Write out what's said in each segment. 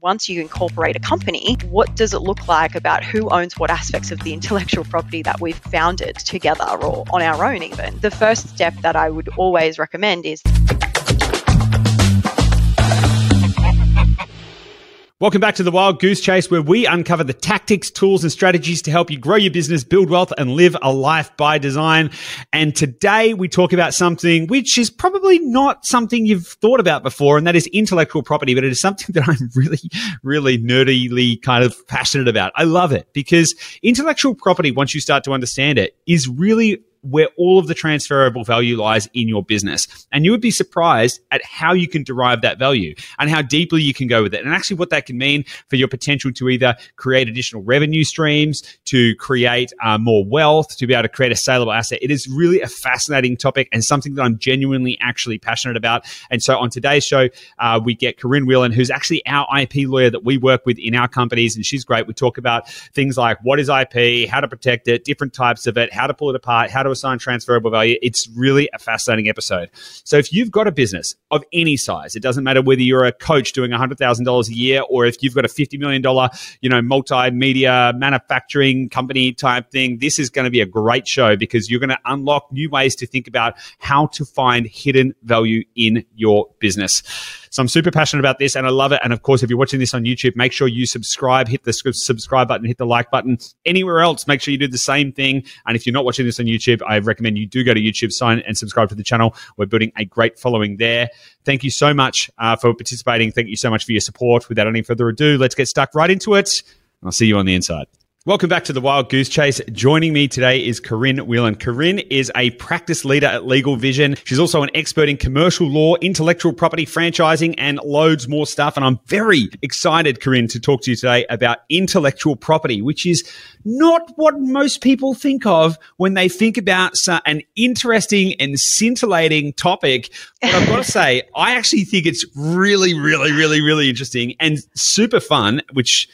once you incorporate a company, what does it look like about who owns what aspects of the intellectual property that we've founded together or on our own, even? The first step that I would always recommend is Welcome back to the Wild Goose Chase, where we uncover the tactics, tools, and strategies to help you grow your business, build wealth, and live a life by design. And today we talk about something which is probably not something you've thought about before, and that is intellectual property, but it is something that I'm really, really nerdily kind of passionate about. I love it because intellectual property, once you start to understand it, is really where all of the transferable value lies in your business. And you would be surprised at how you can derive that value and how deeply you can go with it. And actually, what that can mean for your potential to either create additional revenue streams, to create uh, more wealth, to be able to create a saleable asset. It is really a fascinating topic and something that I'm genuinely actually passionate about. And so on today's show, uh, we get Corinne Whelan, who's actually our IP lawyer that we work with in our companies. And she's great. We talk about things like what is IP, how to protect it, different types of it, how to pull it apart, how to assign transferable value. It's really a fascinating episode. So if you've got a business of any size, it doesn't matter whether you're a coach doing $100,000 a year or if you've got a $50 million, you know, multimedia manufacturing company type thing, this is going to be a great show because you're going to unlock new ways to think about how to find hidden value in your business. So I'm super passionate about this and I love it. And of course, if you're watching this on YouTube, make sure you subscribe, hit the subscribe button, hit the like button. Anywhere else, make sure you do the same thing. And if you're not watching this on YouTube, I recommend you do go to YouTube, sign and subscribe to the channel. We're building a great following there. Thank you so much uh, for participating. Thank you so much for your support. Without any further ado, let's get stuck right into it. I'll see you on the inside. Welcome back to the Wild Goose Chase. Joining me today is Corinne Whelan. Corinne is a practice leader at LegalVision. She's also an expert in commercial law, intellectual property, franchising, and loads more stuff. And I'm very excited, Corinne, to talk to you today about intellectual property, which is not what most people think of when they think about an interesting and scintillating topic. But I've got to say, I actually think it's really, really, really, really interesting and super fun, which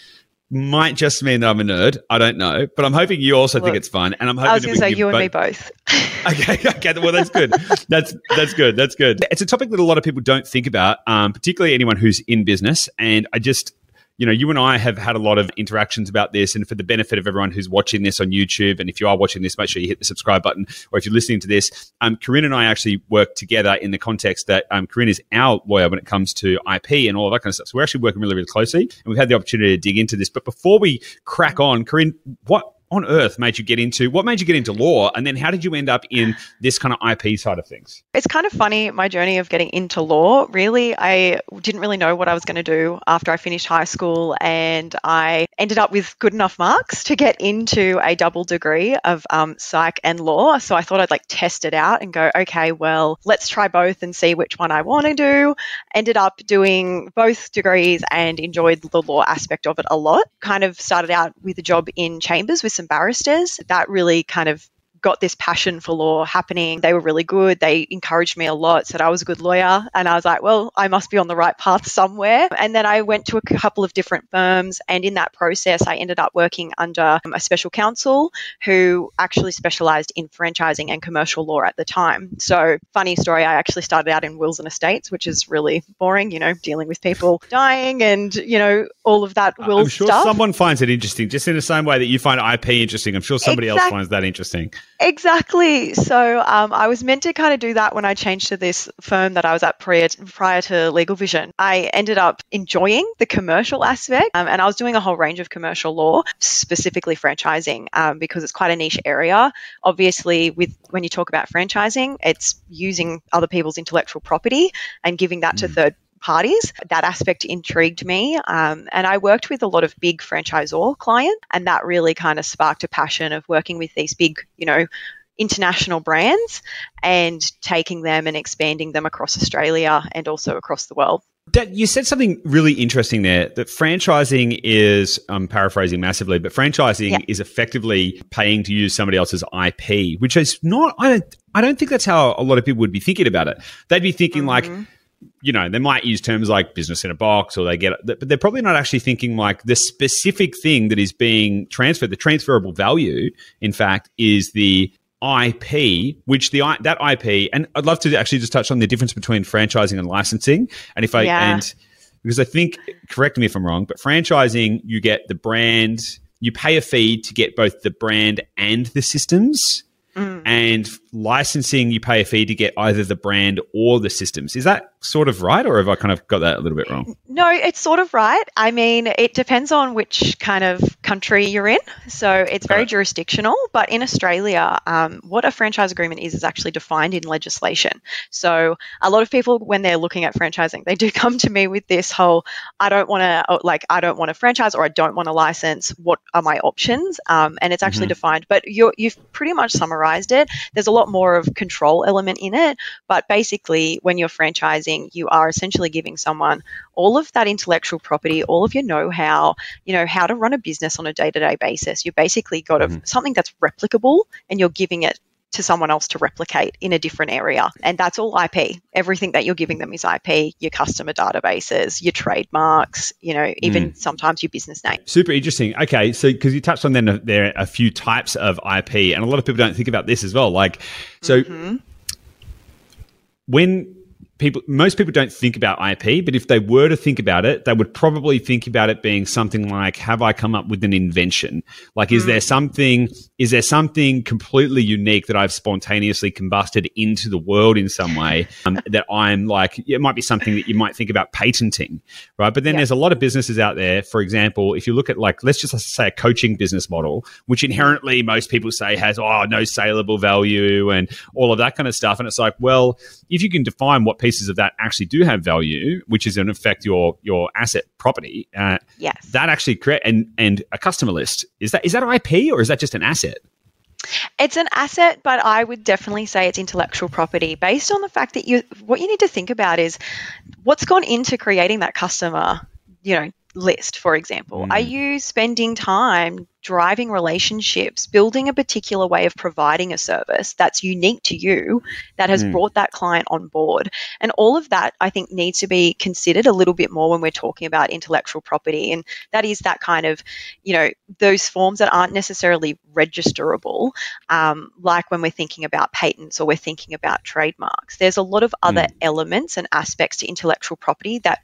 might just mean that I'm a nerd. I don't know, but I'm hoping you also Look, think it's fun, and I'm hoping. I was going to say you and me both. okay, okay. Well, that's good. That's that's good. That's good. It's a topic that a lot of people don't think about, um, particularly anyone who's in business. And I just you know, you and I have had a lot of interactions about this, and for the benefit of everyone who's watching this on YouTube, and if you are watching this, make sure you hit the subscribe button, or if you're listening to this, um, Corinne and I actually work together in the context that um, Corinne is our lawyer when it comes to IP and all of that kind of stuff. So we're actually working really, really closely, and we've had the opportunity to dig into this. But before we crack on, Corinne, what on earth made you get into what made you get into law? And then how did you end up in this kind of ip side of things? It's kind of funny my journey of getting into law. Really i didn't really know what i was going to do after i finished high school and i ended up with good enough marks to get into a double degree of um, psych and law. So i thought i'd like test it out and go okay well let's try both and see which one i want to do. Ended up doing both degrees and enjoyed the law aspect of it a lot. Kind of started out with a job in chambers with some barristers. That really kind of got this passion for law happening. They were really good. They encouraged me a lot, said I was a good lawyer. And I was like, well, I must be on the right path somewhere. And then I went to a couple of different firms. And in that process, I ended up working under um, a special counsel who actually specialized in franchising and commercial law at the time. So, funny story, I actually started out in wills and estates, which is really boring, you know, dealing with people dying and, you know, all of that will I'm sure stuff. someone finds it interesting, just in the same way that you find IP interesting. I'm sure somebody exactly. else finds that interesting. Exactly. So um, I was meant to kind of do that when I changed to this firm that I was at prior to, prior to LegalVision. I ended up enjoying the commercial aspect, um, and I was doing a whole range of commercial law, specifically franchising, um, because it's quite a niche area. Obviously, with when you talk about franchising, it's using other people's intellectual property and giving that mm. to third parties. That aspect intrigued me. Um, and I worked with a lot of big franchisor clients, and that really kind of sparked a passion of working with these big, you know, international brands and taking them and expanding them across Australia and also across the world. you said something really interesting there that franchising is, I'm paraphrasing massively, but franchising yeah. is effectively paying to use somebody else's IP, which is not, I don't, I don't think that's how a lot of people would be thinking about it. They'd be thinking mm-hmm. like, you know, they might use terms like business in a box or they get but they're probably not actually thinking like the specific thing that is being transferred, the transferable value, in fact, is the IP, which the that IP, and I'd love to actually just touch on the difference between franchising and licensing. And if I yeah. and because I think, correct me if I'm wrong, but franchising, you get the brand, you pay a fee to get both the brand and the systems. Mm. And licensing, you pay a fee to get either the brand or the systems. Is that sort of right, or have I kind of got that a little bit wrong? No, it's sort of right. I mean, it depends on which kind of country you're in. So it's very right. jurisdictional. But in Australia, um, what a franchise agreement is is actually defined in legislation. So a lot of people, when they're looking at franchising, they do come to me with this whole, I don't want to, oh, like, I don't want a franchise or I don't want a license. What are my options? Um, and it's actually mm-hmm. defined. But you you've pretty much summarized it. There's a lot more of control element in it. But basically, when you're franchising, you are essentially giving someone all of that intellectual property, all of your know-how, you know, how to run a business on a day-to-day basis. You basically got mm-hmm. a, something that's replicable, and you're giving it to someone else to replicate in a different area. And that's all IP. Everything that you're giving them is IP, your customer databases, your trademarks, you know, even mm. sometimes your business name. Super interesting. Okay. So, because you touched on then there are a few types of IP, and a lot of people don't think about this as well. Like, so mm-hmm. when people most people don't think about IP, but if they were to think about it, they would probably think about it being something like, have I come up with an invention? Like, is mm. there something, is there something completely unique that I've spontaneously combusted into the world in some way um, that I'm like, it might be something that you might think about patenting, right? But then yeah. there's a lot of businesses out there. For example, if you look at like, let's just say a coaching business model, which inherently most people say has, oh, no saleable value and all of that kind of stuff. And it's like, well, if you can define what pieces of that actually do have value, which is in effect your your asset property, uh, yes, that actually create and and a customer list is that is that IP or is that just an asset? It's an asset, but I would definitely say it's intellectual property based on the fact that you what you need to think about is what's gone into creating that customer, you know, list, for example? Mm. Are you spending time driving relationships, building a particular way of providing a service that's unique to you that has mm. brought that client on board? And all of that, I think, needs to be considered a little bit more when we're talking about intellectual property. And that is that kind of, you know, those forms that aren't necessarily registerable, um, like when we're thinking about patents or we're thinking about trademarks. There's a lot of other mm. elements and aspects to intellectual property that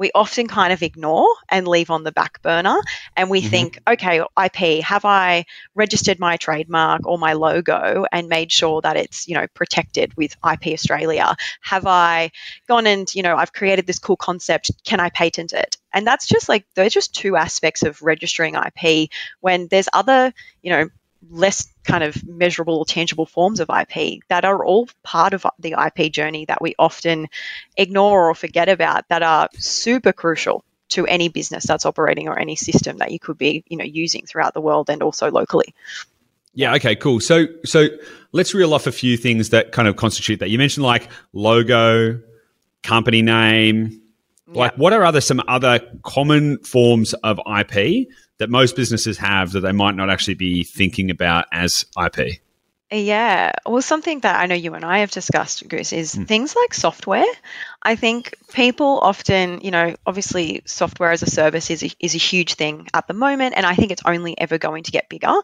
we often kind of ignore and leave on the back burner. And we mm-hmm. think, okay, IP, have I registered my trademark or my logo and made sure that it's, you know, protected with IP Australia? Have I gone and, you know, I've created this cool concept, can I patent it? And that's just like, they're just two aspects of registering IP when there's other, you know, less kind of measurable or tangible forms of IP that are all part of the IP journey that we often ignore or forget about that are super crucial to any business that's operating or any system that you could be you know using throughout the world and also locally. Yeah. Okay. Cool. So so let's reel off a few things that kind of constitute that. You mentioned like logo, company name. Like, what are other some other common forms of IP that most businesses have that they might not actually be thinking about as IP? Yeah. Well, something that I know you and I have discussed, Goose, is mm. things like software. I think people often, you know, obviously software as a service is a, is a huge thing at the moment, and I think it's only ever going to get bigger.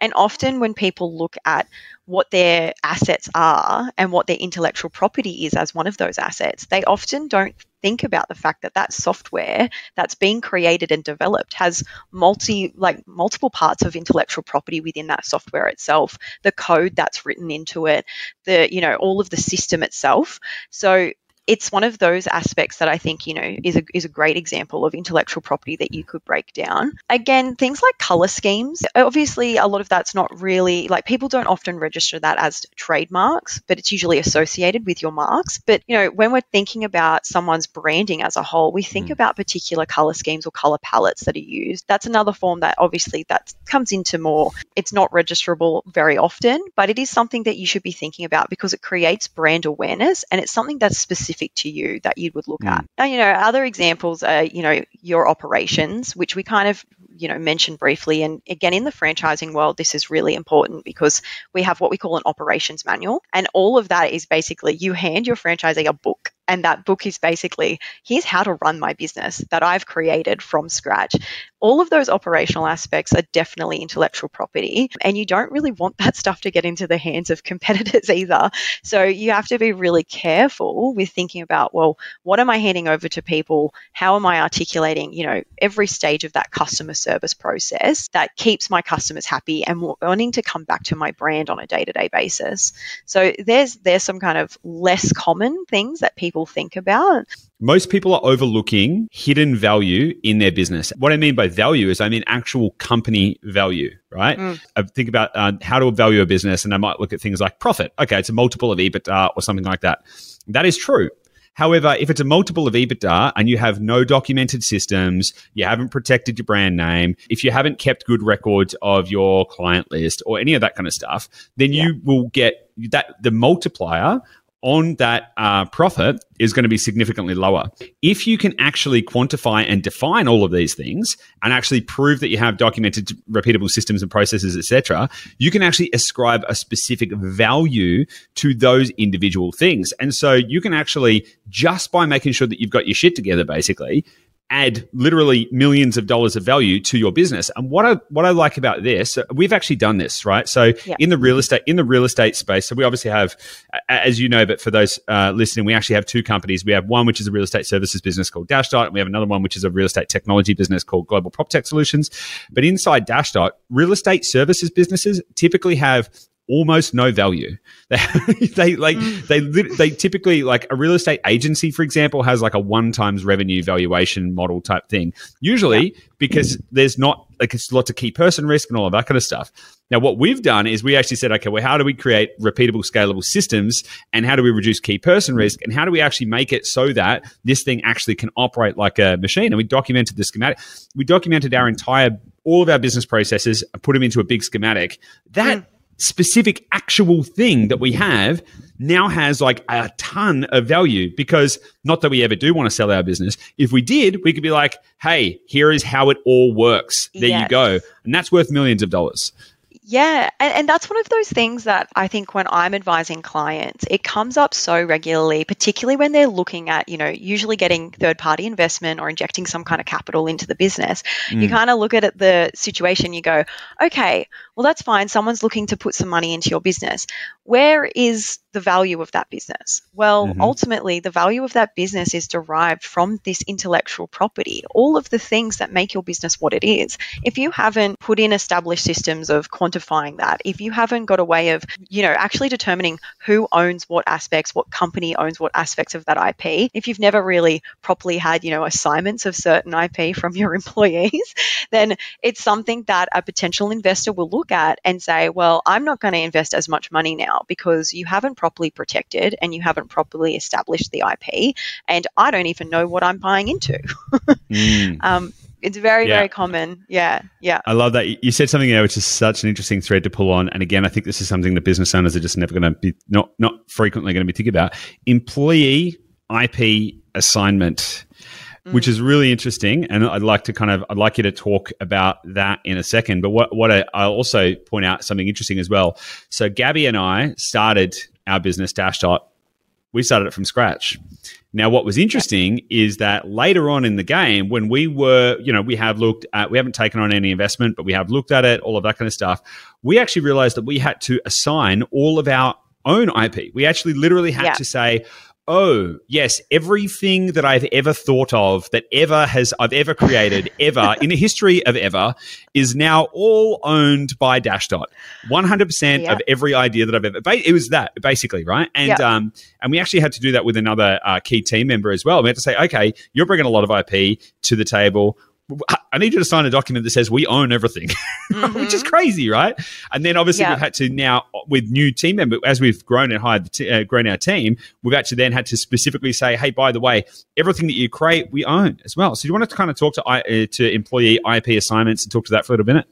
And often when people look at what their assets are and what their intellectual property is as one of those assets, they often don't think about the fact that that software that's being created and developed has multi like multiple parts of intellectual property within that software itself the code that's written into it the you know all of the system itself. So it's one of those aspects that I think, you know, is a, is a great example of intellectual property that you could break down. Again, things like color schemes, obviously, a lot of that's not really like people don't often register that as trademarks, but it's usually associated with your marks. But, you know, when we're thinking about someone's branding as a whole, we think mm. about particular color schemes or color palettes that are used. That's another form that obviously that comes into more, it's not registerable very often, but it is something that you should be thinking about because it creates brand awareness and it's something that's specific specific to you that you would look mm. at. And, you know, other examples are, you know, your operations, which we kind of you know mentioned briefly and again in the franchising world this is really important because we have what we call an operations manual and all of that is basically you hand your franchisee a book and that book is basically here's how to run my business that I've created from scratch. All of those operational aspects are definitely intellectual property, and you don't really want that stuff to get into the hands of competitors either. So you have to be really careful with thinking about, well, what am I handing over to people? How am I articulating, you know, every stage of that customer service process that keeps my customers happy and wanting to come back to my brand on a day-to-day basis. So there's there's some kind of less common things that people think about. Most people are overlooking hidden value in their business. What I mean by value is I mean actual company value, right? Mm. I think about uh, how to value a business and I might look at things like profit. Okay, it's a multiple of EBITDA or something like that. That is true. However, if it's a multiple of EBITDA and you have no documented systems, you haven't protected your brand name, if you haven't kept good records of your client list or any of that kind of stuff, then yeah. you will get that the multiplier on that uh, profit is going to be significantly lower. If you can actually quantify and define all of these things and actually prove that you have documented repeatable systems and processes, etc., you can actually ascribe a specific value to those individual things. And so you can actually just by making sure that you've got your shit together, basically, add literally millions of dollars of value to your business. And what I what I like about this, we've actually done this, right? So yeah. in the real estate in the real estate space, so we obviously have, as you know, but for those uh, listening, we actually have two companies. We have one which is a real estate services business called Dashdot, and we have another one which is a real estate technology business called Global PropTech Solutions. But inside Dashdot, real estate services businesses typically have almost no value. They, they like mm. they they typically like a real estate agency, for example, has like a one times revenue valuation model type thing. Usually yeah. because there's not like it's lots of key person risk and all of that kind of stuff. Now, what we've done is we actually said, okay, well, how do we create repeatable, scalable systems, and how do we reduce key person risk, and how do we actually make it so that this thing actually can operate like a machine? And we documented the schematic. We documented our entire all of our business processes, put them into a big schematic. That mm specific actual thing that we have now has like a ton of value because not that we ever do want to sell our business. If we did, we could be like, hey, here is how it all works. There yes. you go. And that's worth millions of dollars. Yeah, and, and that's one of those things that I think when I'm advising clients, it comes up so regularly, particularly when they're looking at, you know, usually getting third party investment or injecting some kind of capital into the business. Mm. You kind of look at it, the situation, you go, okay, well, that's fine. Someone's looking to put some money into your business. Where is the value of that business? Well, mm-hmm. ultimately, the value of that business is derived from this intellectual property, all of the things that make your business what it is. If you haven't put in established systems of quantifying that, if you haven't got a way of, you know, actually determining who owns what aspects, what company owns what aspects of that IP, if you've never really properly had, you know, assignments of certain IP from your employees, then it's something that a potential investor will look at and say, well, I'm not going to invest as much money now because you haven't properly protected and you haven't properly established the IP, and I don't even know what I'm buying into. mm. um, it's very yeah. very common yeah yeah i love that you said something there which is such an interesting thread to pull on and again i think this is something that business owners are just never going to be not not frequently going to be thinking about employee ip assignment which is really interesting. And I'd like to kind of, I'd like you to talk about that in a second. But what, what I, I'll also point out something interesting as well. So Gabi and I started our business Dashdot. We started it from scratch. Now, what was interesting is that later on in the game, when we were, you know, we have looked at, we haven't taken on any investment, but we have looked at it, all of that kind of stuff. We actually realized that we had to assign all of our own IP. We actually literally had yeah. to say, Oh, yes. Everything that I've ever thought of that ever has, I've ever created, ever in the history of ever is now all owned by Dashdot. 100% yep. of every idea that I've ever, it was that basically, right? And, yep. um, and we actually had to do that with another uh, key team member as well. We had to say, okay, you're bringing a lot of IP to the table. I need you to sign a document that says we own everything, mm-hmm. which is crazy, right? And then obviously yeah. we've had to now with new team members as we've grown and hired t- uh, grown our team, we've actually then had to specifically say, hey, by the way, everything that you create we own as well. So do you want to kind of talk to uh, to employee IP assignments and talk to that for a little minute?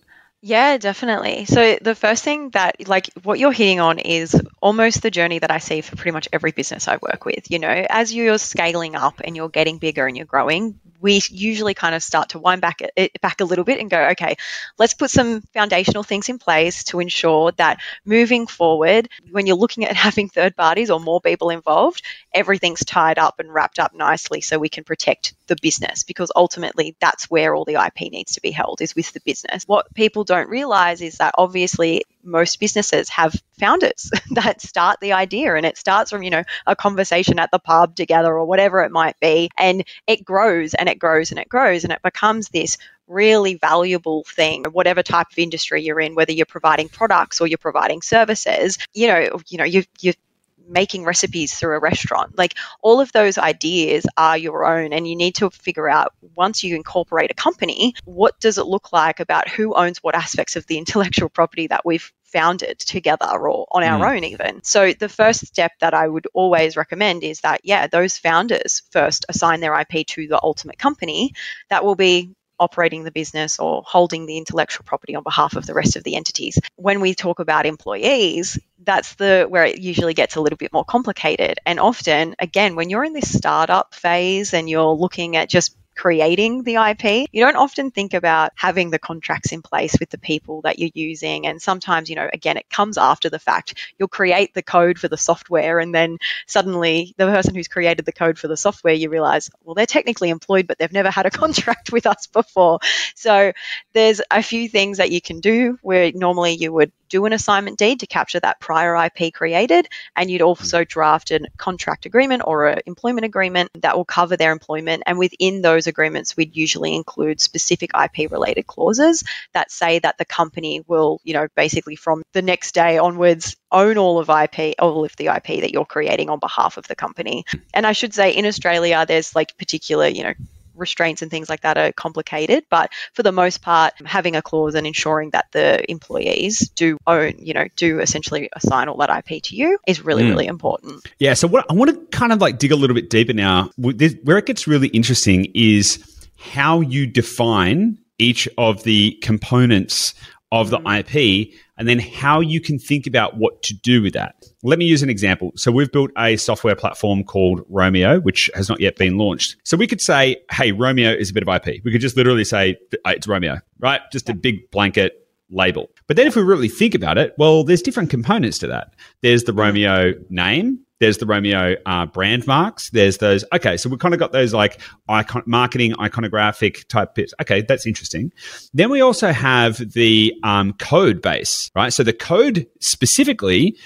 Yeah, definitely. So the first thing that like what you're hitting on is almost the journey that I see for pretty much every business I work with. You know, as you're scaling up and you're getting bigger and you're growing, we usually kind of start to wind back it back a little bit and go, okay, let's put some foundational things in place to ensure that moving forward, when you're looking at having third parties or more people involved, everything's tied up and wrapped up nicely so we can protect the business because ultimately that's where all the IP needs to be held is with the business. What people don't realize is that obviously most businesses have founders that start the idea and it starts from, you know, a conversation at the pub together or whatever it might be. And it grows and it grows and it grows and it becomes this really valuable thing whatever type of industry you're in whether you're providing products or you're providing services. You know you know you you making recipes through a restaurant. Like all of those ideas are your own, and you need to figure out once you incorporate a company, what does it look like about who owns what aspects of the intellectual property that we've founded together or on our mm. own even. So the first step that I would always recommend is that yeah, those founders first assign their IP to the ultimate company that will be operating the business or holding the intellectual property on behalf of the rest of the entities. When we talk about employees, that's the where it usually gets a little bit more complicated. And often, again, when you're in this startup phase and you're looking at just creating the IP. You don't often think about having the contracts in place with the people that you're using. And sometimes, you know, again, it comes after the fact. You'll create the code for the software, and then suddenly the person who's created the code for the software, you realize, well, they're technically employed, but they've never had a contract with us before. So there's a few things that you can do where normally you would do an assignment deed to capture that prior IP created, and you'd also hmm. draft a contract agreement or an employment agreement that will cover their employment. And within those agreements, we'd usually include specific IP related clauses that say that the company will, you know, basically from the next day onwards own all of IP, all of the IP that you're creating on behalf of the company. Hmm. And I should say in Australia, there's like particular, you know, restraints and things like that are complicated. But for the most part, having a clause and ensuring that the employees do own, you know, do essentially assign all that IP to you is really, mm. really important. Yeah. So what I want to kind of like dig a little bit deeper now. Where it gets really interesting is how you define each of the components of the mm. IP and then how you can think about what to do with that. Let me use an example. So we've built a software platform called Romeo, which has not yet been launched. So we could say, hey, Romeo is a bit of IP. We could just literally say uh, it's Romeo, right? Just a big blanket label. But then if we really think about it, well, there's different components to that. There's the Romeo name, there's the Romeo uh, brand marks. There's those. Okay, so we've kind of got those like icon marketing iconographic type bits. Okay, that's interesting. Then we also have the um, code base, right? So the code specifically.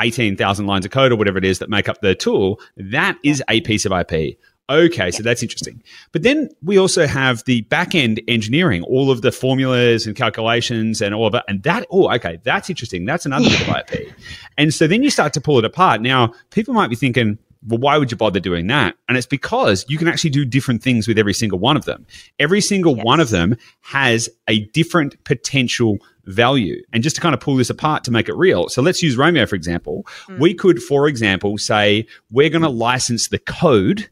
18,000 lines of code or whatever it is that make up the tool, that is a piece of IP. Okay, so that's interesting. But then we also have the back end engineering, all of the formulas and calculations and all of that. And that, oh, okay, that's interesting. That's another bit of IP. And so then you start to pull it apart. Now, people might be thinking, well, why would you bother doing that? And it's because you can actually do different things with every single one of them. Every single yes. one of them has a different potential value. And just to kind of pull this apart to make it real. So let's use Romeo, for example. Mm. We could, for example, say we're going to license the code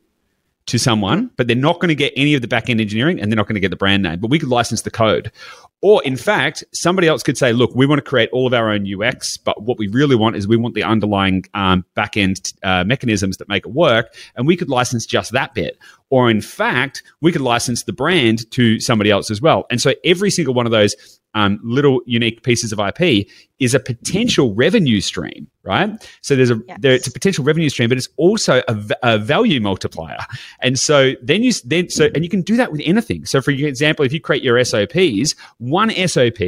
to someone, but they're not going to get any of the back end engineering and they're not going to get the brand name. But we could license the code. Or in fact, somebody else could say, look, we want to create all of our own UX, but what we really want is we want the underlying um, back end uh, mechanisms that make it work. And we could license just that bit. Or in fact, we could license the brand to somebody else as well. And so every single one of those um, little unique pieces of IP is a potential revenue stream, right? So there's a yes. there, it's a potential revenue stream, but it's also a, a, value multiplier. And so then you then so and you can do that with anything. So for example, if you create your SOPs, one SOP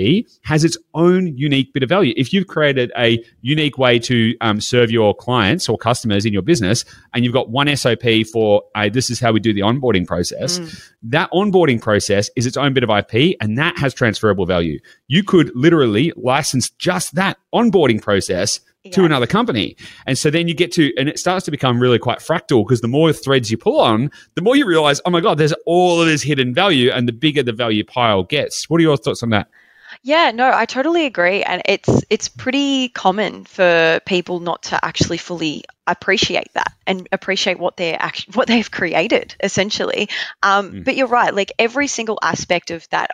has its own unique bit of value. If you've created a unique way to um, serve your clients or customers in your business, and you've got one SOP for uh, this is how we do the onboarding process, mm. that onboarding process is its own bit of IP, and that has transferable value. You could literally license just that onboarding process yeah. to another company. And so then you get to, and it starts to become really quite fractal because the more threads you pull on, the more you realize, oh my God, there's all of this hidden value and the bigger the value pile gets. What are your thoughts on that? Yeah, no, I totally agree, and it's it's pretty common for people not to actually fully appreciate that and appreciate what they're act- what they've created essentially. Um, mm. But you're right, like every single aspect of that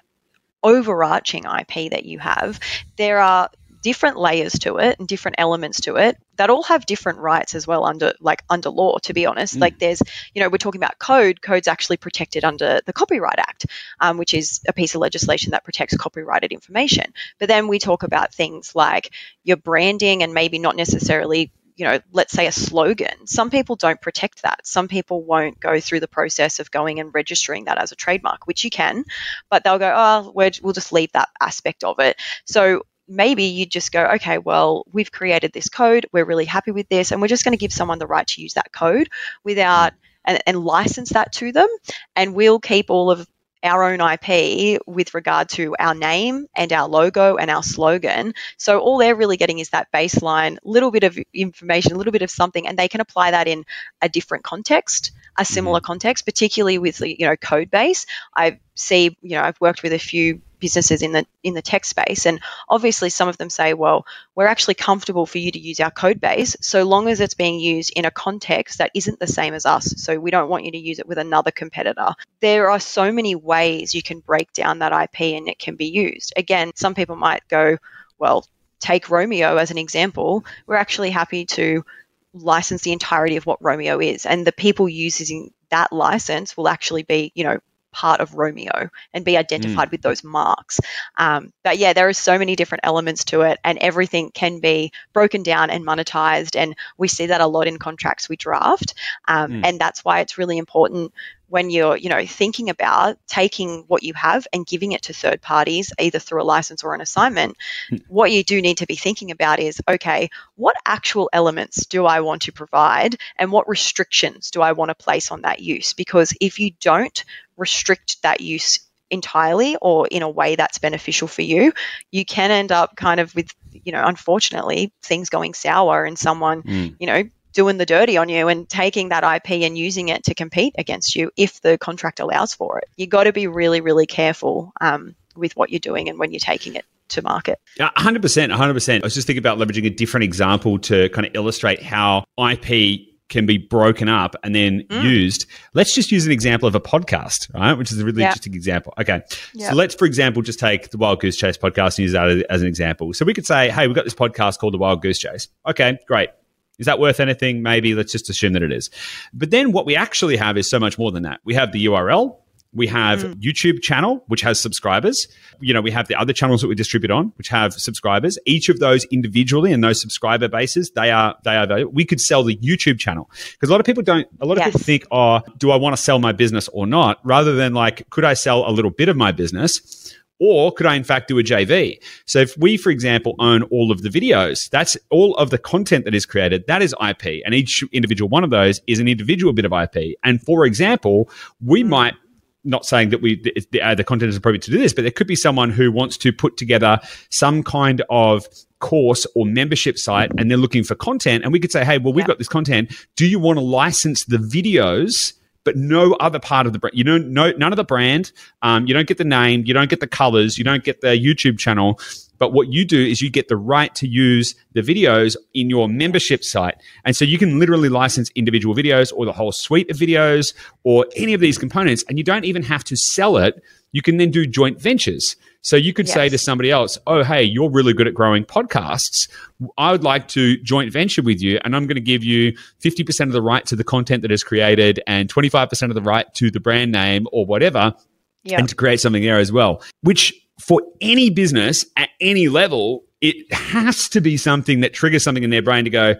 overarching IP that you have, there are different layers to it and different elements to it that all have different rights as well under like under law to be honest mm. like there's you know we're talking about code code's actually protected under the copyright act um, which is a piece of legislation that protects copyrighted information but then we talk about things like your branding and maybe not necessarily you know, let's say a slogan, some people don't protect that. Some people won't go through the process of going and registering that as a trademark, which you can, but they'll go, oh, we'll just leave that aspect of it. So maybe you just go, okay, well, we've created this code, we're really happy with this, and we're just going to give someone the right to use that code without and, and license that to them, and we'll keep all of our own IP with regard to our name and our logo and our slogan. So all they're really getting is that baseline, little bit of information, a little bit of something, and they can apply that in a different context, a similar mm-hmm. context, particularly with the, you know code base. I see, you know, I've worked with a few businesses in the in the tech space and obviously some of them say well we're actually comfortable for you to use our code base so long as it's being used in a context that isn't the same as us. So we don't want you to use it with another competitor. There are so many ways you can break down that ip and it can be used. Again some people might go well take romeo as an example. We're actually happy to license the entirety of what romeo is. And the people using that license will actually be you know part of Romeo and be identified mm. with those marks. Um, but yeah, there are so many different elements to it, and everything can be broken down and monetized. And we see that a lot in contracts we draft. Um, mm. And that's why it's really important when you're you know thinking about taking what you have and giving it to third parties either through a license or an assignment mm. what you do need to be thinking about is okay what actual elements do i want to provide and what restrictions do i want to place on that use because if you don't restrict that use entirely or in a way that's beneficial for you, you can end up kind of with, you know, unfortunately, things going sour and someone, mm. you know, doing the dirty on you and taking that IP and using it to compete against you if the contract allows for it. You got to be really, really careful um, with what you're doing and when you're taking it to market. Yeah, 100%. 100%. I was just thinking about leveraging a different example to kind of illustrate how IP can be broken up and then mm. used. Let's just use an example of a podcast, right? Which is a really interesting example. Okay. Yep. So let's, for example, just take the Wild Goose Chase podcast and use that as an example. So we could say, hey, we've got this podcast called the Wild Goose Chase. Okay, great. Is that worth anything? Maybe. Let's just assume that it is. But then what we actually have is so much more than that. We have the URL, we have mm. YouTube channel, which has subscribers. You know, we have the other channels that we distribute on, which have subscribers. Each of those individually and those subscriber bases, they are they are valuable. We could sell the YouTube channel because a lot of people don't. A lot of people think, oh, do I want to sell my business or not? Rather than like, could I sell a little bit of my business? Or could I, in fact, do a JV? So, if we, for example, own all of the videos, that's all of the content that is created, that is IP. And each individual one of those is an individual bit of IP. And for example, we mm. might not saying that we the, uh, the content is appropriate to do this, but there could be someone who wants to put together some kind of course or membership site and they're looking for content and we could say hey well we've yeah. got this content. Do you want to license the videos but no other part of the brand? You know no none of the brand. Um, you don't get the name. You don't get the colors. You don't get the youtube channel but what you do is you get the right to use the videos in your membership site. And so you can literally license individual videos or the whole suite of videos or any of these components. And you don't even have to sell it. You can then do joint ventures. So you could yes. say to somebody else, Oh, hey, you're really good at growing podcasts. I would like to joint venture with you, and I'm going to give you 50% of the right to the content that is created and 25% of the right to the brand name or whatever. Yep. And to create something there as well, which for any business at any level, it has to be something that triggers something in their brain to go,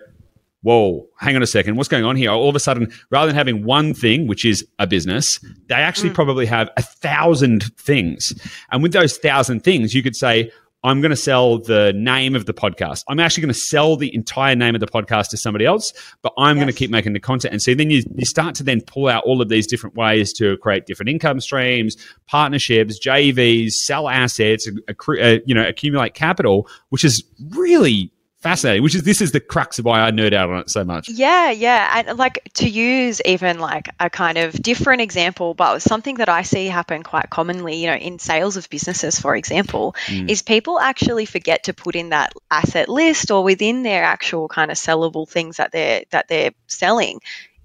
whoa, hang on a second, what's going on here? All of a sudden, rather than having one thing, which is a business, they actually mm. probably have a thousand things. And with those thousand things, you could say, I'm going to sell the name of the podcast. I'm actually going to sell the entire name of the podcast to somebody else, but I'm yes. going to keep making the content. And so then you, you start to then pull out all of these different ways to create different income streams, partnerships, JVs, sell assets, accru- uh, you know, accumulate capital, which is really fascinating which is this is the crux of why i nerd out on it so much yeah yeah and like to use even like a kind of different example but something that i see happen quite commonly you know in sales of businesses for example mm. is people actually forget to put in that asset list or within their actual kind of sellable things that they're that they're selling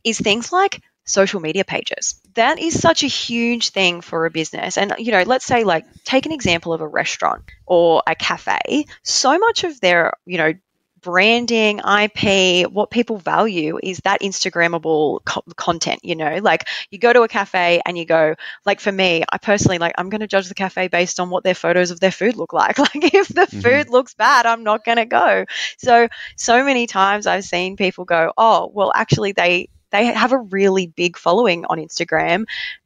is things like social media pages that is such a huge thing for a business. And, you know, let's say, like, take an example of a restaurant or a cafe. So much of their, you know, branding, IP, what people value is that Instagrammable co- content, you know, like you go to a cafe and you go, like for me, I personally like I'm going to judge the cafe based on what their photos of their food look like. Like if the mm-hmm. food looks bad, I'm not going to go. So so many times I've seen people go, "Oh, well actually they they have a really big following on Instagram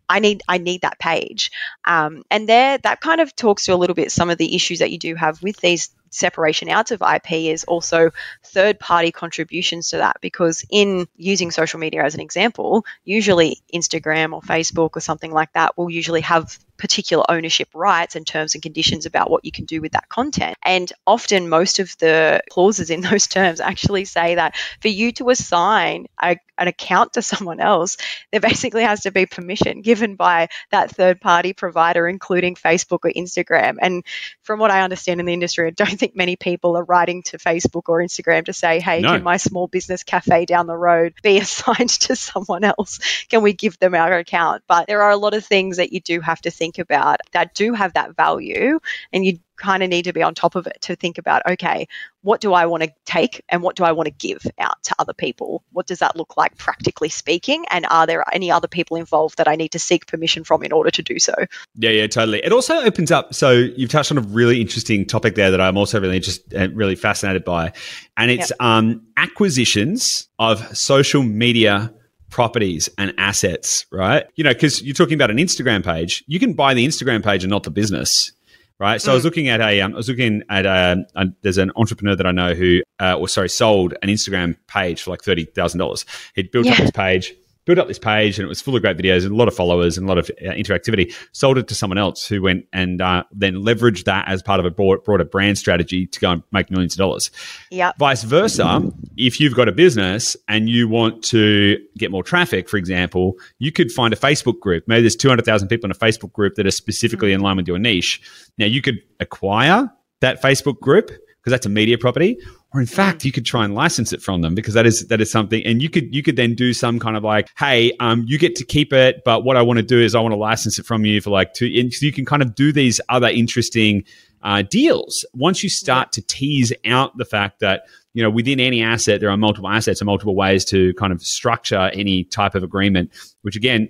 I need I need that page. Um, and there that kind of talks to a little bit some of the issues that you do have with these separation out of IP is also third party contributions to that because in using social media as an example, usually Instagram or Facebook or something like that will usually have particular ownership rights and terms and conditions about what you can do with that content. And often, most of the clauses in those terms actually say that for you to assign a, an account to someone else, there basically has to be permission given by that third party provider, including Facebook or Instagram. And from what I understand in the industry, I don't think many people are writing to Facebook or Instagram to say, hey, no. can my small business cafe down the road be assigned to someone else? Can we give them our account? But there are a lot of things that you do have to think about that do have that value. And you kind of need to be on top of it to think about okay, what do I want to take and what do I want to give out to other people? What does that look like practically speaking? And are there any other people involved that I need to seek permission from in order to do so? Yeah, yeah, totally. It also opens up. So you've touched on a really interesting topic there that I'm also really interested and really fascinated by, and it's yep. um, acquisitions of social media properties and assets, right? You know, because you're talking about an Instagram page, you can buy the Instagram page and not the business right? So mm. I was mm. looking at a, um, I was looking at a, a, there's an entrepreneur that I know who, uh, or sorry, sold an Instagram page for like thirty thousand dollars. He'd built yeah. up his page, built up this page and it was full of great videos and a lot of followers and a lot of uh, interactivity. Sold it to someone else who went and uh, then leveraged that as part of a broad, broader brand strategy to go and make millions of dollars. Yeah. Vice versa, if you've got a business and you want to get more traffic, for example, you could find a Facebook group. Maybe there's 200,000 people in a Facebook group that are specifically mm-hmm. in line with your niche. Now you could acquire that Facebook group because that's a media property. Or in fact you could try and license it from them because that is that is something and you could you could then do some kind of like hey um, you get to keep it but what i want to do is i want to license it from you for like two and so you can kind of do these other interesting uh, deals. Once you start to tease out the fact that you know within any asset there are multiple assets and multiple ways to kind of structure any type of agreement which again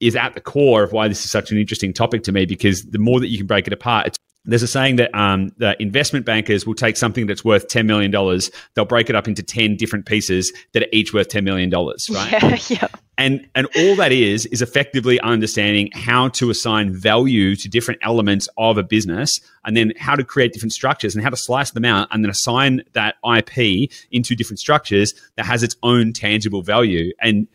is at the core of why this is such an interesting topic to me because the more that you can break it apart, it's there's a saying that um, the investment bankers will take something that's worth $10 million, they'll break it up into 10 different pieces that are each worth $10 million, right? Yeah, yeah. And, and all that is, is effectively understanding how to assign value to different elements of a business and then how to create different structures and how to slice them out and then assign that IP into different structures that has its own tangible value. And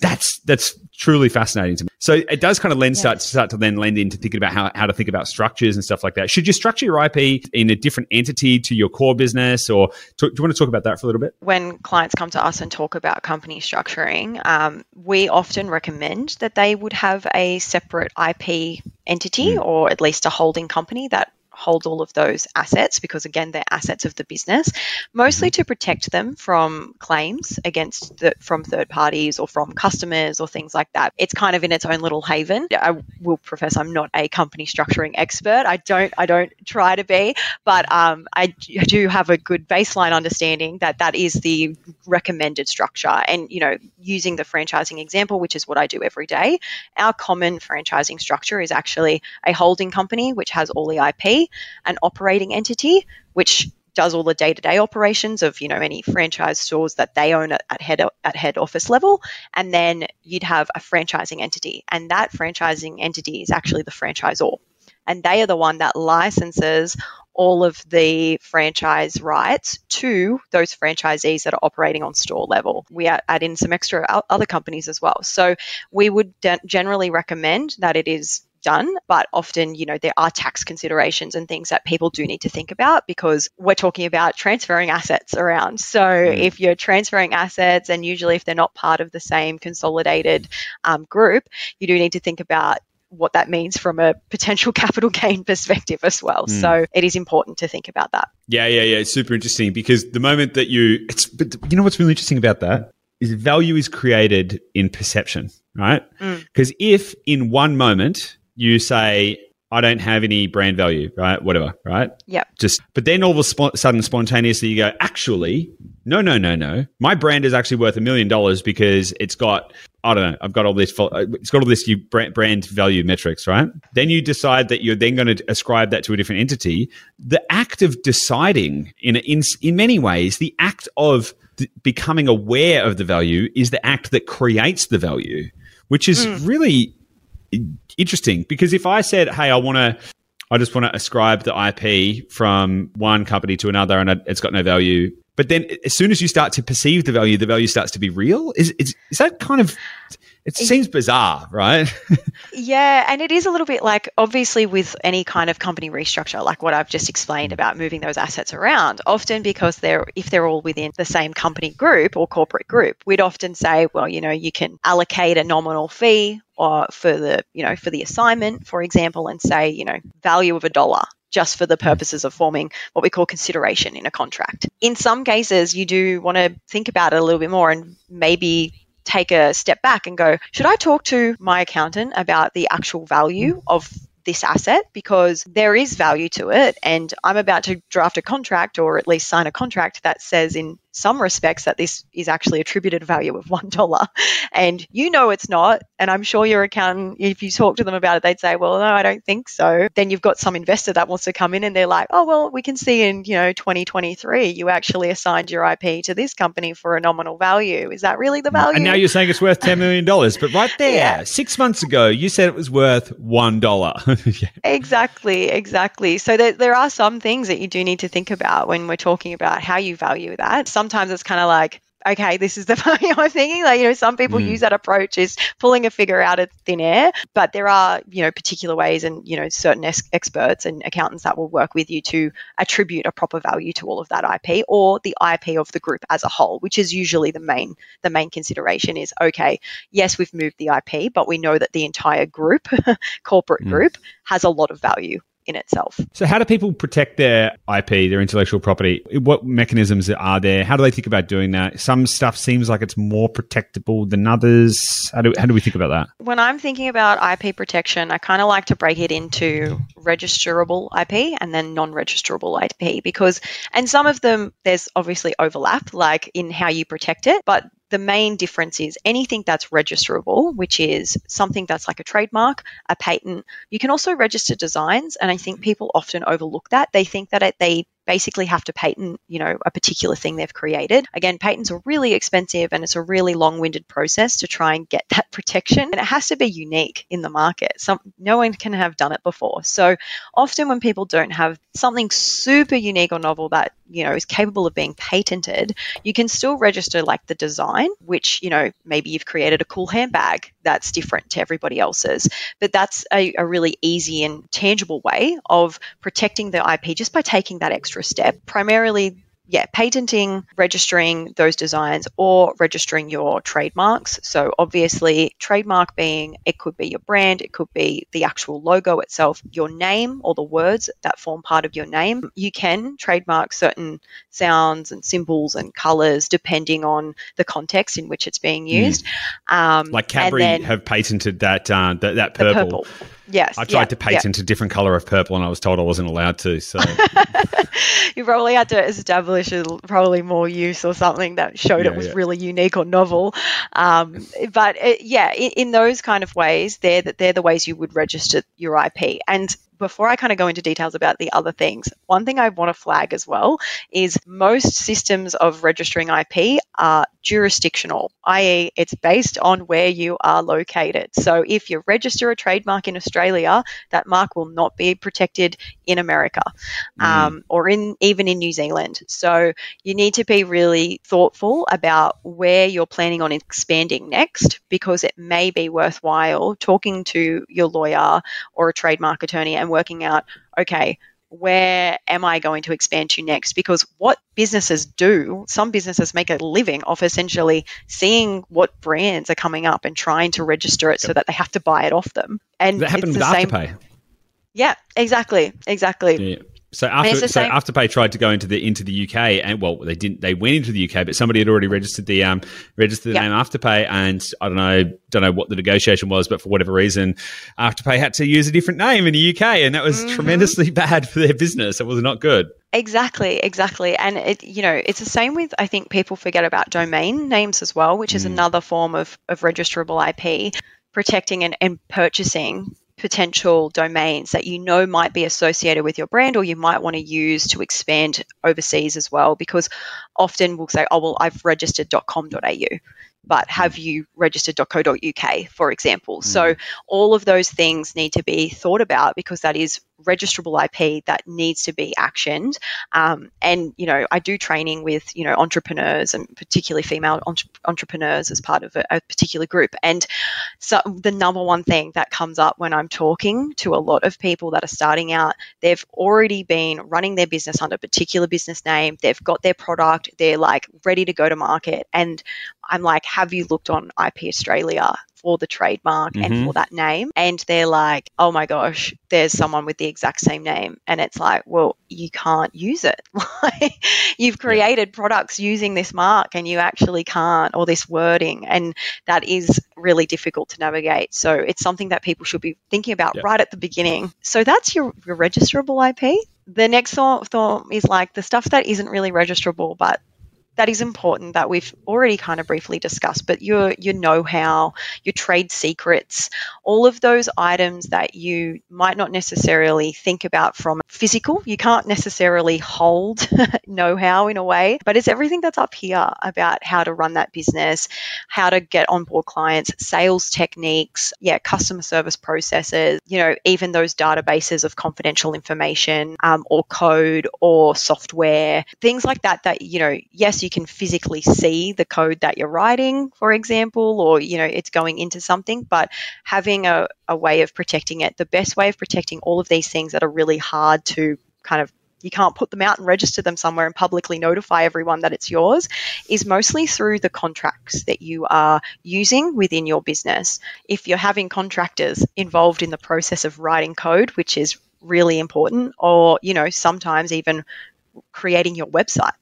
that's that's truly fascinating to me. So it does kind of lend yes. start start to then lend into thinking about how, how to think about structures and stuff like that. Should you structure your IP in a different entity to your core business, or do you want to talk about that for a little bit? When clients come to us and talk about company structuring, um, we often recommend that they would have a separate IP entity mm. or at least a holding company that hold all of those assets because again they're assets of the business mostly mm-hmm. to protect them from claims against the, from third parties or from customers or things like that. It's kind of in its own little haven. I will profess i'm not a company structuring expert. I don't i don't try to be but um, I do have a good baseline understanding that that is the recommended structure. And you know using the franchising example which is what i do every day our common franchising structure is actually a holding company which has all the ip an operating entity, which does all the day-to-day operations of you know any franchise stores that they own at, at, head at head office level and then you'd have a franchising entity and that franchising entity is actually the franchisor and they are the one that licenses all of the franchise rights to those franchisees that are operating on store level. We add in some extra other companies as well. So we would generally recommend that it is done, but often, you know, there are tax considerations and things that people do need to think about because we're talking about transferring assets around. So mm. if you're transferring assets, and usually if they're not part of the same consolidated um, group, you do need to think about what that means from a potential capital gain perspective as well. Mm. So it is important to think about that. Yeah, yeah, yeah. It's super interesting because the moment that you, it's, but you know what's really interesting about that? is value is created in perception, right? Because if in one moment you say, I don't have any brand value, right? Whatever, right? Yep. Just, but then all of a spo- sudden, spontaneously, you go, actually, no, no, no, no. My brand is actually worth a million dollars because it's got, I don't know, I've got all this, it's got all this you brand, brand value metrics, right? Then you decide that you're then going to ascribe that to a different entity. The act of deciding, in in in many ways, the act of d- becoming aware of the value is the act that creates the value, which is mm. really interesting because if I said, "Hey, I want to, I just want to ascribe the IP from one company to another, and it's got no value," but then as soon as you start to perceive the value, the value starts to be real. Is is, is that kind of? It seems bizarre, right? Yeah, and it is a little bit like obviously with any kind of company restructure, like what I've just explained mm. about moving those assets around, often because they're if they're all within the same company group or corporate group, we'd often say, well, you know, you can allocate a nominal fee or for the, you know, for the assignment, for example, and say, you know, value of a dollar just for the purposes of forming what we call consideration in a contract. In some cases, you do want to think about it a little bit more and maybe take a step back and go, should I talk to my accountant about the actual value mm. of this asset? Because there is value to it and I'm about to draft a contract or at least sign a contract that says in some respects that this is actually attributed value of one dollar and you know it's not and i'm sure your accountant if you talk to them about it they'd say well no i don't think so then you've got some investor that wants to come in and they're like oh well we can see in you know 2023 you actually assigned your ip to this company for a nominal value is that really the value and now you're saying it's worth ten million dollars, but right there, Yeah. six months ago, you said it was worth one dollar. Yeah. Exactly, exactly. So there, there are some things that you do need to think about when we're talking about how you value that. Sometimes it's kind of like, okay, this is the value I'm thinking. Like, you know, some people Mm. use that approach is pulling a figure out of thin air, but there are, you know, particular ways and, you know, certain ex- experts and accountants that will work with you to attribute a proper value to all of that IP or the IP of the group as a whole, which is usually the main, the main consideration is, okay, yes, we've moved the IP, but we know that the entire group, corporate Mm. group, has a lot of value in itself. So, how do people protect their IP, their intellectual property? What mechanisms are there? How do they think about doing that? Some stuff seems like it's more protectable than others. How do, how do we think about that? When I'm thinking about IP protection, I kind of like to break it into registerable IP and then non registerable IP because, and some of them, there's obviously overlap, like in how you protect it, but the main difference is anything that's registerable, which is something that's like a trademark, a patent. You can also register designs, and I think people often overlook that. They think that it, they basically have to patent, you know, a particular thing they've created. Again, patents are really expensive and it's a really long-winded process to try and get that protection. And it has to be unique in the market. Some no one can have done it before. So often when people don't have something super unique or novel that, you know, is capable of being patented, you can still register like the design, which, you know, maybe you've created a cool handbag that's different to everybody else's. But that's a, a really easy and tangible way of protecting the IP just by taking that extra step. Primarily, yeah, patenting, registering those designs, or registering your trademarks. So, obviously, trademark being it could be your brand, it could be the actual logo itself, your name, or the words that form part of your name. You can trademark certain sounds and symbols and colors depending on the context in which it's being used. Um, Like Cadbury have patented that uh, that, purple. purple. Yes, I yeah, tried to yeah. patent a different color of purple, and I was told I wasn't allowed to. So, you probably had to establish a, probably more use or something that showed Yeah, it was yeah. really unique or novel. Um, but it, yeah, in, in those kind of ways, they're the, they're the ways you would register your IP. And before I kind of go into details about the other things, one thing I want to flag as well is most systems of registering IP are jurisdictional, i.e., it's based on where you are located. So if you register a trademark in Australia, that mark will not be protected in America um, or in even in New Zealand. So you need to be really thoughtful about where you're planning on expanding next because it may be worthwhile talking to your lawyer or a trademark attorney and working out, okay, where am I going to expand to next? Because what businesses do, some businesses make a living off essentially seeing what brands are coming up and trying to register it so that they have to buy it off them. And that happened it's with the same. Afterpay. Yeah, exactly, exactly. Yeah. So after so Afterpay tried to go into the into the UK and well they didn't they went into the UK but somebody had already registered the um registered the yep. name Afterpay and I don't know don't know what the negotiation was but for whatever reason Afterpay had to use a different name in the UK and that was mm-hmm. tremendously bad for their business. It was not good. Exactly, exactly. And it you know, it's the same with I think people forget about domain names as well, which is mm. another form of of registrable IP protecting and, and purchasing potential domains that you know might be associated with your brand or you might want to use to expand overseas as well because often we'll say oh well i've registered .com.au but have you registered.co.uk for example mm. so all of those things need to be thought about because that is registrable IP that needs to be actioned. Um, and, you know, I do training with, you know, entrepreneurs and particularly female entre- entrepreneurs as part of a, a, particular group. And so the number one thing that comes up when I'm talking to a lot of people that are starting out, they've already been running their business under a particular business name. They've got their product. They're like ready to go to market. And I'm like, have you looked on IP Australia? for the trademark mm-hmm. and for that name. And they're like, oh my gosh, there's someone with the exact same name. And it's like, well, you can't use it. You've created yeah. products using this mark and you actually can't, or this wording. And that is really difficult to navigate. So it's something that people should be thinking about yeah. right at the beginning. So that's your, your registrable IP. The next thought, thought is like the stuff that isn't really registrable, but that is important that we've already kind of briefly discussed, but your your know-how, your trade secrets, all of those items that you might not necessarily think about from physical. You can't necessarily hold know-how in a way, but it's everything that's up here about how to run that business, how to get on board clients, sales techniques, yeah, customer service processes, you know, even those databases of confidential information um, or code or software, things like that. That you know, yes, you can physically see the code that you're writing, for example, or you know it's going into something, but having a, a way of protecting it, the best way of protecting all of these things that are really hard to kind of you can't put them out and register them somewhere and publicly notify everyone that it's yours is mostly through the contracts that you are using within your business. If you're having contractors involved in the process of writing code, which is really important, or you know, sometimes even creating your website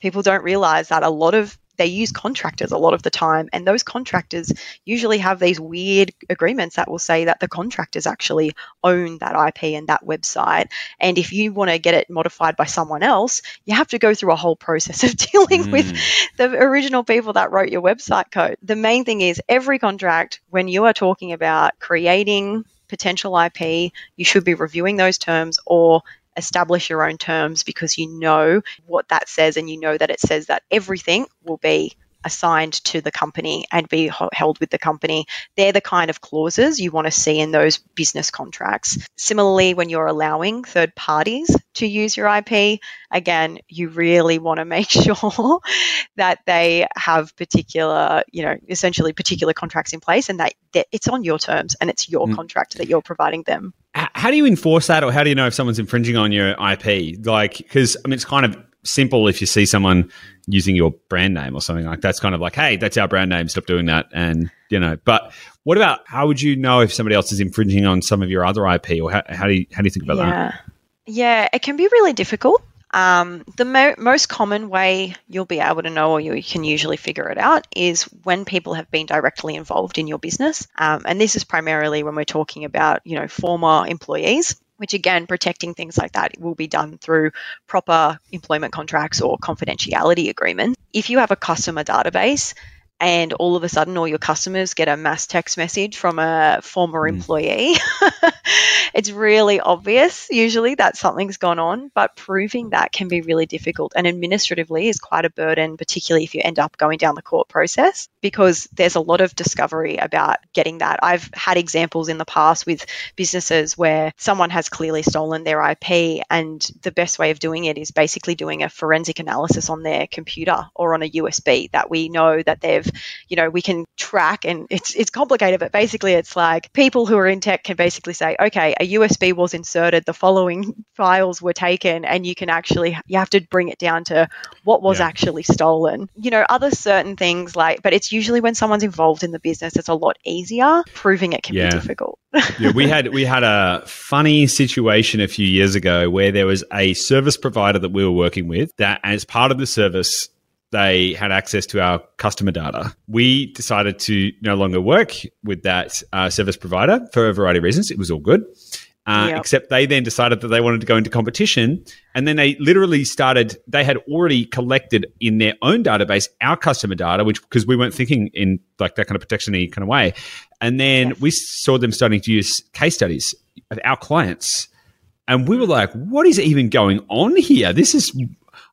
people don't realize that a lot of they use contractors a lot of the time and those contractors usually have these weird agreements that will say that the contractors actually own that IP and that website and if you want to get it modified by someone else you have to go through a whole process of dealing mm. with the original people that wrote your website code the main thing is every contract when you are talking about creating potential IP you should be reviewing those terms or establish your own terms because you know what that says and you know that it says that everything will be assigned to the company and be held with the company. They're the kind of clauses you want to see in those business contracts. Similarly, when you're allowing third parties to use your IP, again, you really want to make sure that they have particular, you know, essentially particular contracts in place and that, it's on your terms and it's your mm. contract that you're providing them. How do you enforce that or how do you know if someone's infringing on your IP? Like, because I mean, it's kind of simple if you see someone using your brand name or something like that's kind of like, hey, that's our brand name, stop doing that. And, you know, but what about how would you know if somebody else is infringing on some of your other IP or how, how do you how do you think about yeah. that? Yeah, it can be really difficult. Um, the mo- most common way you'll be able to know, or you can usually figure it out, is when people have been directly involved in your business. Um, and this is primarily when we're talking about, you know, former employees which again, protecting things like that will be done through proper employment contracts or confidentiality agreements. If you have a customer database, and all of a sudden all your customers get a mass text message from a former mm. employee. it's really obvious usually that something's gone on, but proving that can be really difficult and administratively is quite a burden, particularly if you end up going down the court process because there's a lot of discovery about getting that. I've had examples in the past with businesses where someone has clearly stolen their IP and the best way of doing it is basically doing a forensic analysis on their computer or on a USB that we know that they've you know, we can track and it's it's complicated, but basically it's like people who are in tech can basically say, okay, a USB was inserted, the following files were taken, and you can actually you have to bring it down to what was yeah. actually stolen. You know, other certain things like, but it's usually when someone's involved in the business, it's a lot easier. Proving it can yeah. be difficult. yeah, we had we had a funny situation a few years ago where there was a service provider that we were working with that, as part of the service, they had access to our customer data. We decided to no longer work with that uh, service provider for a variety of reasons. It was all good. Uh, yep. Except they then decided that they wanted to go into competition. And then they literally started, they had already collected in their own database our customer data, which because we weren't thinking in like that kind of protection kind of way. And then yes. we saw them starting to use case studies of our clients. And we were like, what is even going on here? This is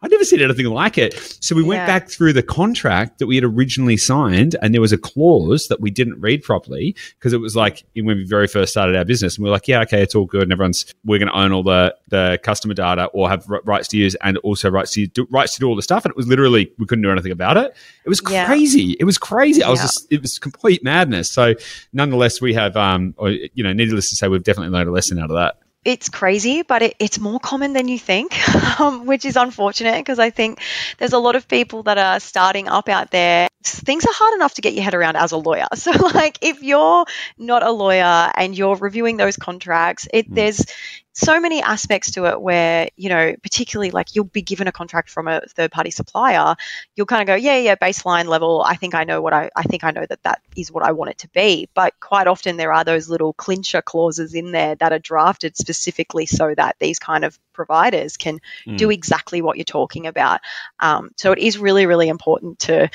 I'd never seen anything like it. So we went yeah. back through the contract that we had originally signed, and there was a clause that we didn't read properly because it was like when we very first started our business, and we are like, yeah, okay, it's all good, and everyone's we're going to own all the the customer data or have rights to use and also rights to do, rights to do all the stuff. And it was literally we couldn't do anything about it. It was crazy. Yeah. It was crazy. I was just it was complete madness. So nonetheless, we have um, or you know, needless to say, we've definitely learned a lesson out of that it's crazy, but it, it's more common than you think, um, which is unfortunate because I think there's a lot of people that are starting up out there. Things are hard enough to get your head around as a lawyer. So, like, if you're not a lawyer and you're reviewing those contracts, it mm. there's so many aspects to it where, you know, particularly like you'll be given a contract from a third party supplier, you'll kind of go, yeah, yeah, baseline level. I think I know what I, I think I know that that is what I want it to be. But quite often there are those little clincher clauses in there that are drafted specifically so that these kind of providers can mm. do exactly what you're talking about. Um, so it is really, really important to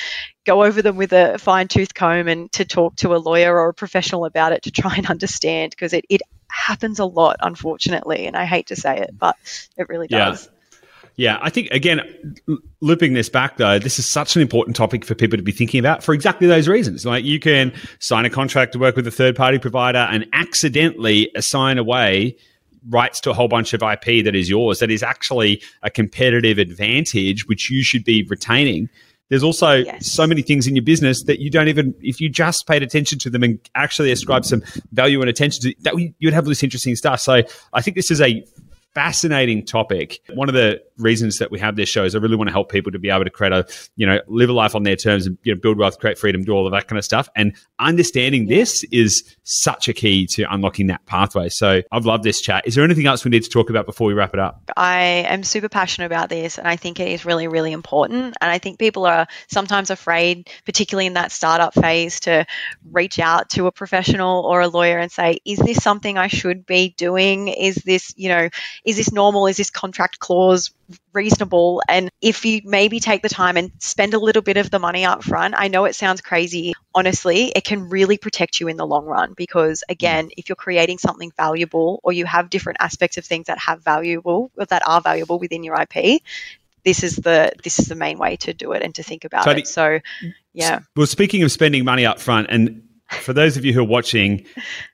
go over them with a fine tooth comb and to talk to a lawyer or a professional about it to try and understand because it, it happens a lot, unfortunately. And I hate to say it, but it really does. Yeah. Yeah, I think again, looping this back though, this is such an important topic for people to be thinking about for exactly those reasons. Like you can sign a contract to work with a third party provider and accidentally assign away rights to a whole bunch of IP that is yours, that is actually a competitive advantage, which you should be retaining. There's also yes. so many things in your business that you don't even, if you just paid attention to them and actually ascribe some value and attention to that, you'd have this interesting stuff. So I think this is a fascinating topic. One of the reasons that we have this show is I really want to help people to be able to create a, you know, live a life on their terms and you know, build wealth, create freedom, do all of that kind of stuff. And understanding this is such a key to unlocking that pathway. So I've loved this chat. Is there anything else we need to talk about before we wrap it up? I am super passionate about this and I think it is really, really important. And I think people are sometimes afraid, particularly in that startup phase, to reach out to a professional or a lawyer and say, is this something I should be doing? Is this, you know, is this normal? Is this contract clause reasonable? And if you maybe take the time and spend a little bit of the money up front, I know it sounds crazy. Honestly, it can really protect you in the long run because, again, if you're creating something valuable or you have different aspects of things that have valuable or that are valuable within your IP, this is the this is the main way to do it and to think about so it. So, yeah. Well, speaking of spending money up front, and for those of you who are watching,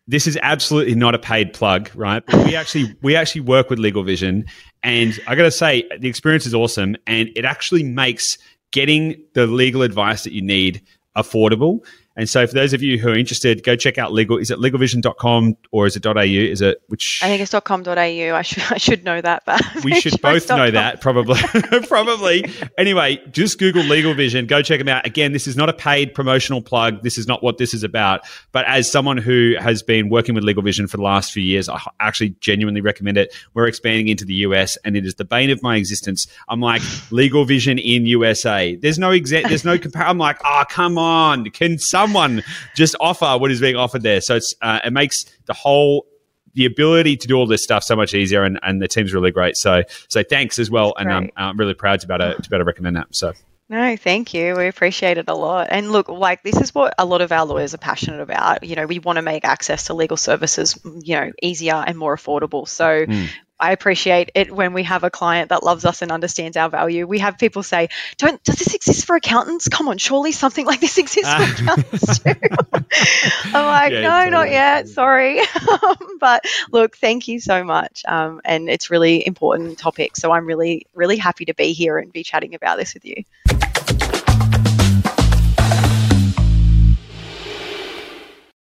this is absolutely not a paid plug, right? But we actually we actually work with LegalVision, and I got to say the experience is awesome, and it actually makes getting the legal advice that you need affordable. And so, for those of you who are interested, go check out legal. Is it legalvision.com or is it .au? Is it which? I think it's .com.au. I should I should know that, but we should both know that probably. probably. Anyway, just Google LegalVision. Go check them out. Again, this is not a paid promotional plug. This is not what this is about. But as someone who has been working with LegalVision for the last few years, I actually genuinely recommend it. We're expanding into the US, and it is the bane of my existence. I'm like LegalVision in USA. There's no exact. There's no compare. I'm like, oh come on, can some someone just offer what is being offered there. So it's uh, it makes the whole the ability to do all this stuff so much easier, and, and the team's really great. So so thanks as well, and I'm, I'm really proud to be able to, to be able to recommend that. So. No, thank you. We appreciate it a lot. And look, like this is what a lot of our lawyers are passionate about. You know, we want to make access to legal services, you know, easier and more affordable. So mm. I appreciate it when we have a client that loves us and understands our value. We have people say, "Don't does this exist for accountants? Come on, surely something like this exists for accountants too." I'm like, yeah, "No, not yet. Sorry." but look, thank you so much, um, and it's really important topic. So I'm really, really happy to be here and be chatting about this with you.